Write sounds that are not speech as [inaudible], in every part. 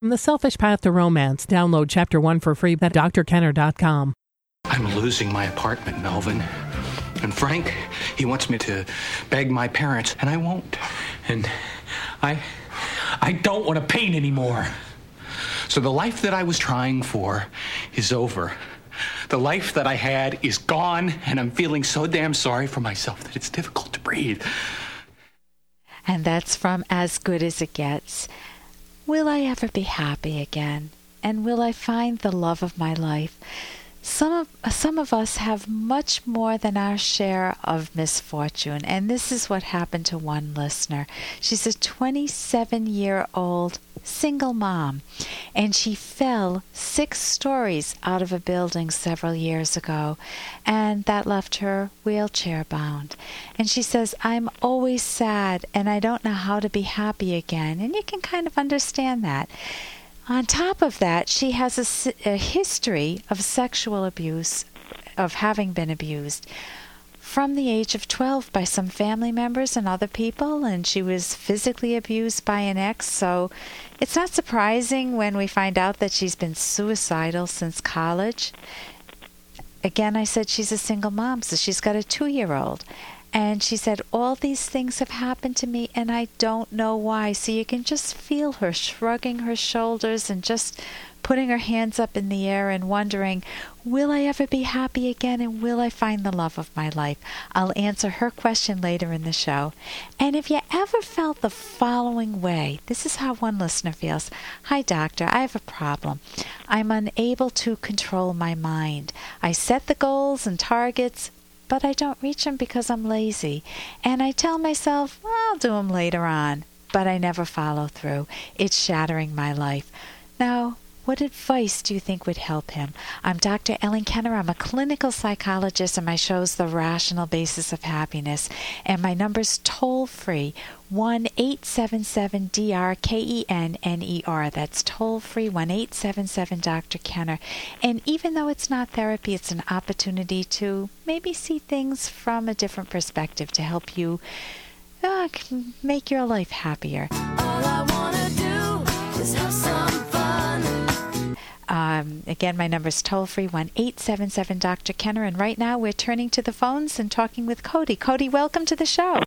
From The Selfish Path to Romance, download chapter one for free at drkenner.com. I'm losing my apartment, Melvin. And Frank, he wants me to beg my parents, and I won't. And I I don't want to paint anymore. So the life that I was trying for is over. The life that I had is gone, and I'm feeling so damn sorry for myself that it's difficult to breathe. And that's from As Good as It Gets. Will I ever be happy again? And will I find the love of my life? Some of, some of us have much more than our share of misfortune, and this is what happened to one listener. She's a 27 year old single mom, and she fell six stories out of a building several years ago, and that left her wheelchair bound. And she says, I'm always sad, and I don't know how to be happy again. And you can kind of understand that. On top of that, she has a, a history of sexual abuse, of having been abused from the age of 12 by some family members and other people, and she was physically abused by an ex. So it's not surprising when we find out that she's been suicidal since college. Again, I said she's a single mom, so she's got a two year old. And she said, All these things have happened to me, and I don't know why. So you can just feel her shrugging her shoulders and just putting her hands up in the air and wondering, Will I ever be happy again? And will I find the love of my life? I'll answer her question later in the show. And if you ever felt the following way, this is how one listener feels Hi, doctor, I have a problem. I'm unable to control my mind. I set the goals and targets, but I don't reach them because I'm lazy. And I tell myself, I'll do them later on, but I never follow through. It's shattering my life. Now, what advice do you think would help him? I'm Dr. Ellen Kenner. I'm a clinical psychologist, and my show's The Rational Basis of Happiness. And my number's toll free 1 877 DR K E N N E R. That's toll free 1 877 Dr. Kenner. And even though it's not therapy, it's an opportunity to maybe see things from a different perspective to help you uh, make your life happier. Um, again, my number is toll free 1 877 Dr. Kenner. And right now we're turning to the phones and talking with Cody. Cody, welcome to the show.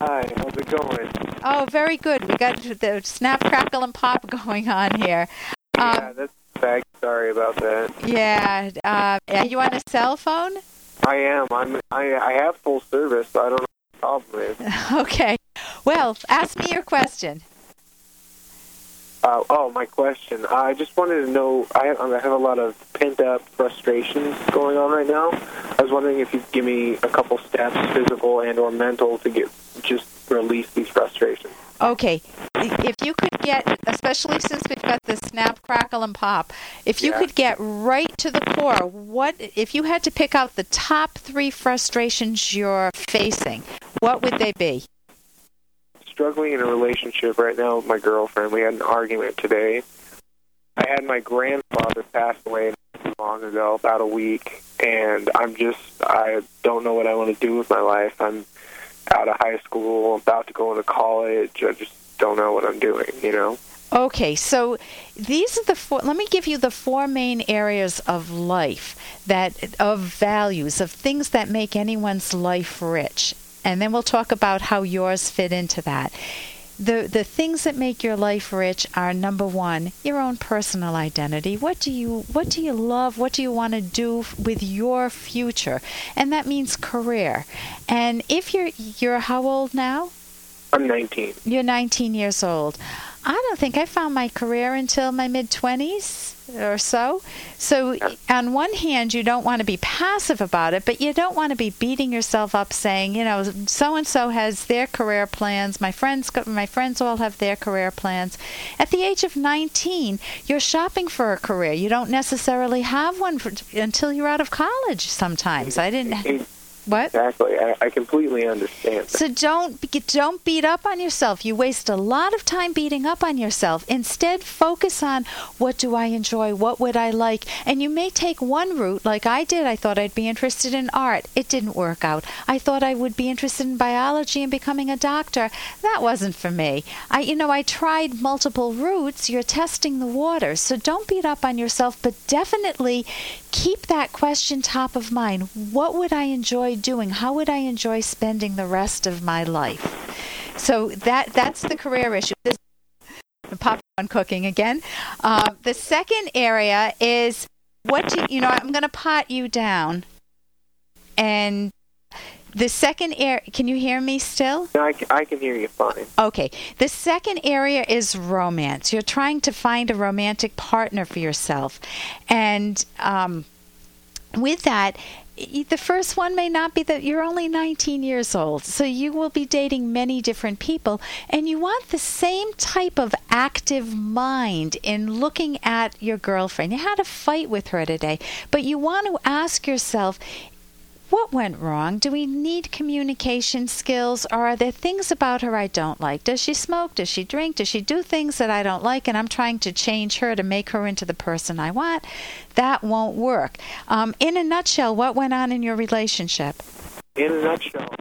Hi, how's it going? Oh, very good. We got the snap, crackle, and pop [laughs] going on here. Um, yeah, that's bad. Sorry about that. Yeah. Uh, are you on a cell phone? I am. I'm. I, I have full service, so I don't know what the problem is. [laughs] okay. Well, ask me your question. Uh, oh, my question. I just wanted to know. I have, I have a lot of pent up frustrations going on right now. I was wondering if you'd give me a couple steps, physical and or mental, to get just release these frustrations. Okay, if you could get, especially since we've got the snap, crackle, and pop, if you yeah. could get right to the core, what if you had to pick out the top three frustrations you're facing? What would they be? Struggling in a relationship right now with my girlfriend. We had an argument today. I had my grandfather pass away long ago, about a week, and I'm just I don't know what I want to do with my life. I'm out of high school, about to go into college. I just don't know what I'm doing, you know. Okay, so these are the four. Let me give you the four main areas of life that of values of things that make anyone's life rich and then we'll talk about how yours fit into that. The, the things that make your life rich are number one your own personal identity. What do you what do you love? What do you want to do with your future? And that means career. And if you're you're how old now? I'm 19 you're 19 years old i don't think i found my career until my mid 20s or so. So, on one hand, you don't want to be passive about it, but you don't want to be beating yourself up saying, you know, so and so has their career plans. My friends, my friends all have their career plans. At the age of 19, you're shopping for a career. You don't necessarily have one for, until you're out of college. Sometimes I didn't. What? Exactly. I, I completely understand. So don't don't beat up on yourself. You waste a lot of time beating up on yourself. Instead, focus on what do I enjoy? What would I like? And you may take one route like I did. I thought I'd be interested in art. It didn't work out. I thought I would be interested in biology and becoming a doctor. That wasn't for me. I you know, I tried multiple routes. You're testing the waters. So don't beat up on yourself, but definitely keep that question top of mind. What would I enjoy doing? How would I enjoy spending the rest of my life? So that that's the career issue. This popcorn cooking again. Uh, the second area is what do you know? I'm going to pot you down, and the second area. Can you hear me still? No, I, I can hear you fine. Okay. The second area is romance. You're trying to find a romantic partner for yourself, and um, with that, the first one may not be that you're only 19 years old, so you will be dating many different people, and you want the same type of active mind in looking at your girlfriend. You had a fight with her today, but you want to ask yourself what went wrong? Do we need communication skills? Or are there things about her I don't like? Does she smoke? Does she drink? Does she do things that I don't like? And I'm trying to change her to make her into the person I want. That won't work. Um, in a nutshell, what went on in your relationship? In a nutshell,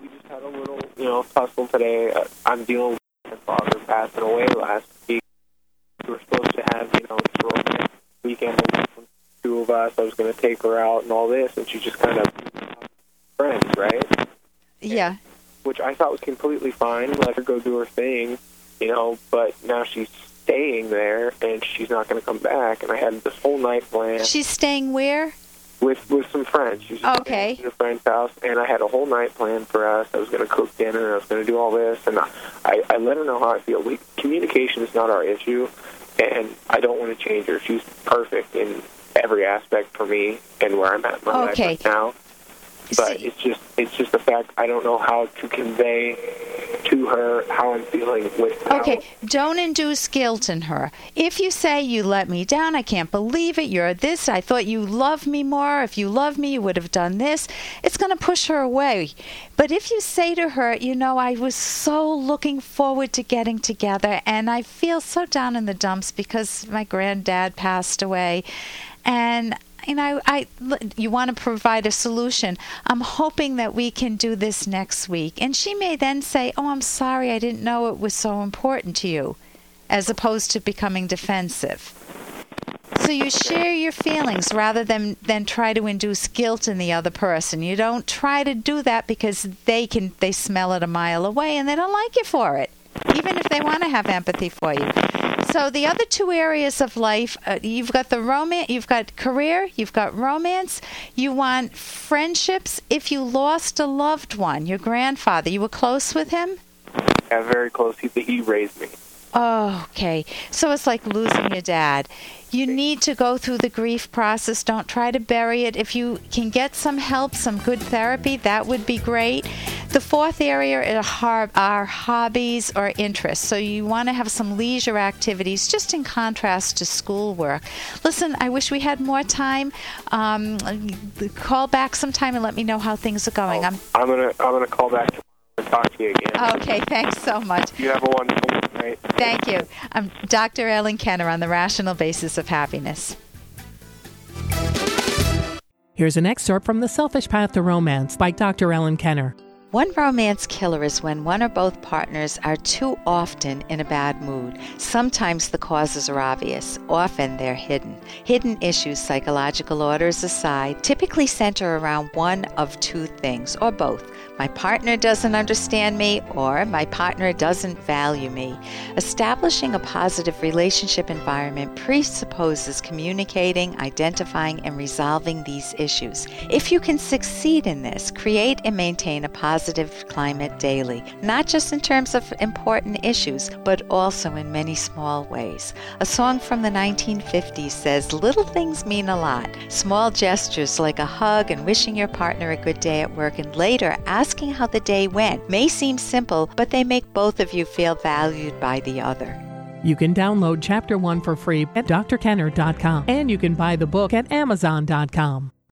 we just had a little, you know, tussle today. Uh, I'm dealing with my father passing away last week. We were supposed to have, you know, a weekend of us. I was going to take her out and all this, and she just kind of friends, right? Yeah. And, which I thought was completely fine. Let her go do her thing, you know. But now she's staying there, and she's not going to come back. And I had this whole night planned. She's staying where? With with some friends. She's okay. At a friend's house, and I had a whole night planned for us. I was going to cook dinner. I was going to do all this, and I, I I let her know how I feel. We, communication is not our issue, and I don't want to change her. She's perfect in every aspect for me and where I'm at in my okay. life right now. But it's just it's just the fact I don't know how to convey to her how I'm feeling with Okay, don't induce guilt in her. If you say you let me down, I can't believe it, you're this, I thought you loved me more. If you loved me, you would have done this. It's going to push her away. But if you say to her, you know, I was so looking forward to getting together and I feel so down in the dumps because my granddad passed away and you know, I you want to provide a solution. I'm hoping that we can do this next week. And she may then say, "Oh, I'm sorry. I didn't know it was so important to you," as opposed to becoming defensive. So you share your feelings rather than than try to induce guilt in the other person. You don't try to do that because they can they smell it a mile away and they don't like you for it, even if they want to have empathy for you. So the other two areas of life, uh, you've got the romance, you've got career, you've got romance. You want friendships. If you lost a loved one, your grandfather, you were close with him. Yeah, very close. He he raised me. Oh, okay. So it's like losing your dad. You need to go through the grief process. Don't try to bury it. If you can get some help, some good therapy, that would be great. The fourth area are hobbies or interests. So you want to have some leisure activities, just in contrast to schoolwork. Listen, I wish we had more time. Um, call back sometime and let me know how things are going. Oh, I'm, I'm gonna I'm gonna call back and talk to you again. Okay, thanks so much. You have a wonderful night. Thank you. I'm Dr. Ellen Kenner on the Rational Basis of Happiness. Here's an excerpt from The Selfish Path to Romance by Dr. Ellen Kenner. One romance killer is when one or both partners are too often in a bad mood. Sometimes the causes are obvious, often they're hidden. Hidden issues, psychological orders aside, typically center around one of two things, or both my partner doesn't understand me, or my partner doesn't value me. Establishing a positive relationship environment presupposes communicating, identifying, and resolving these issues. If you can succeed in this, create and maintain a positive climate daily, not just in terms of important issues, but also in many small ways. A song from the 1950s says, Little things mean a lot. Small gestures like a hug and wishing your partner a good day at work, and later asking how the day went may seem simple, but they make both of you feel valued by the other. You can download Chapter 1 for free at drkenner.com and you can buy the book at amazon.com.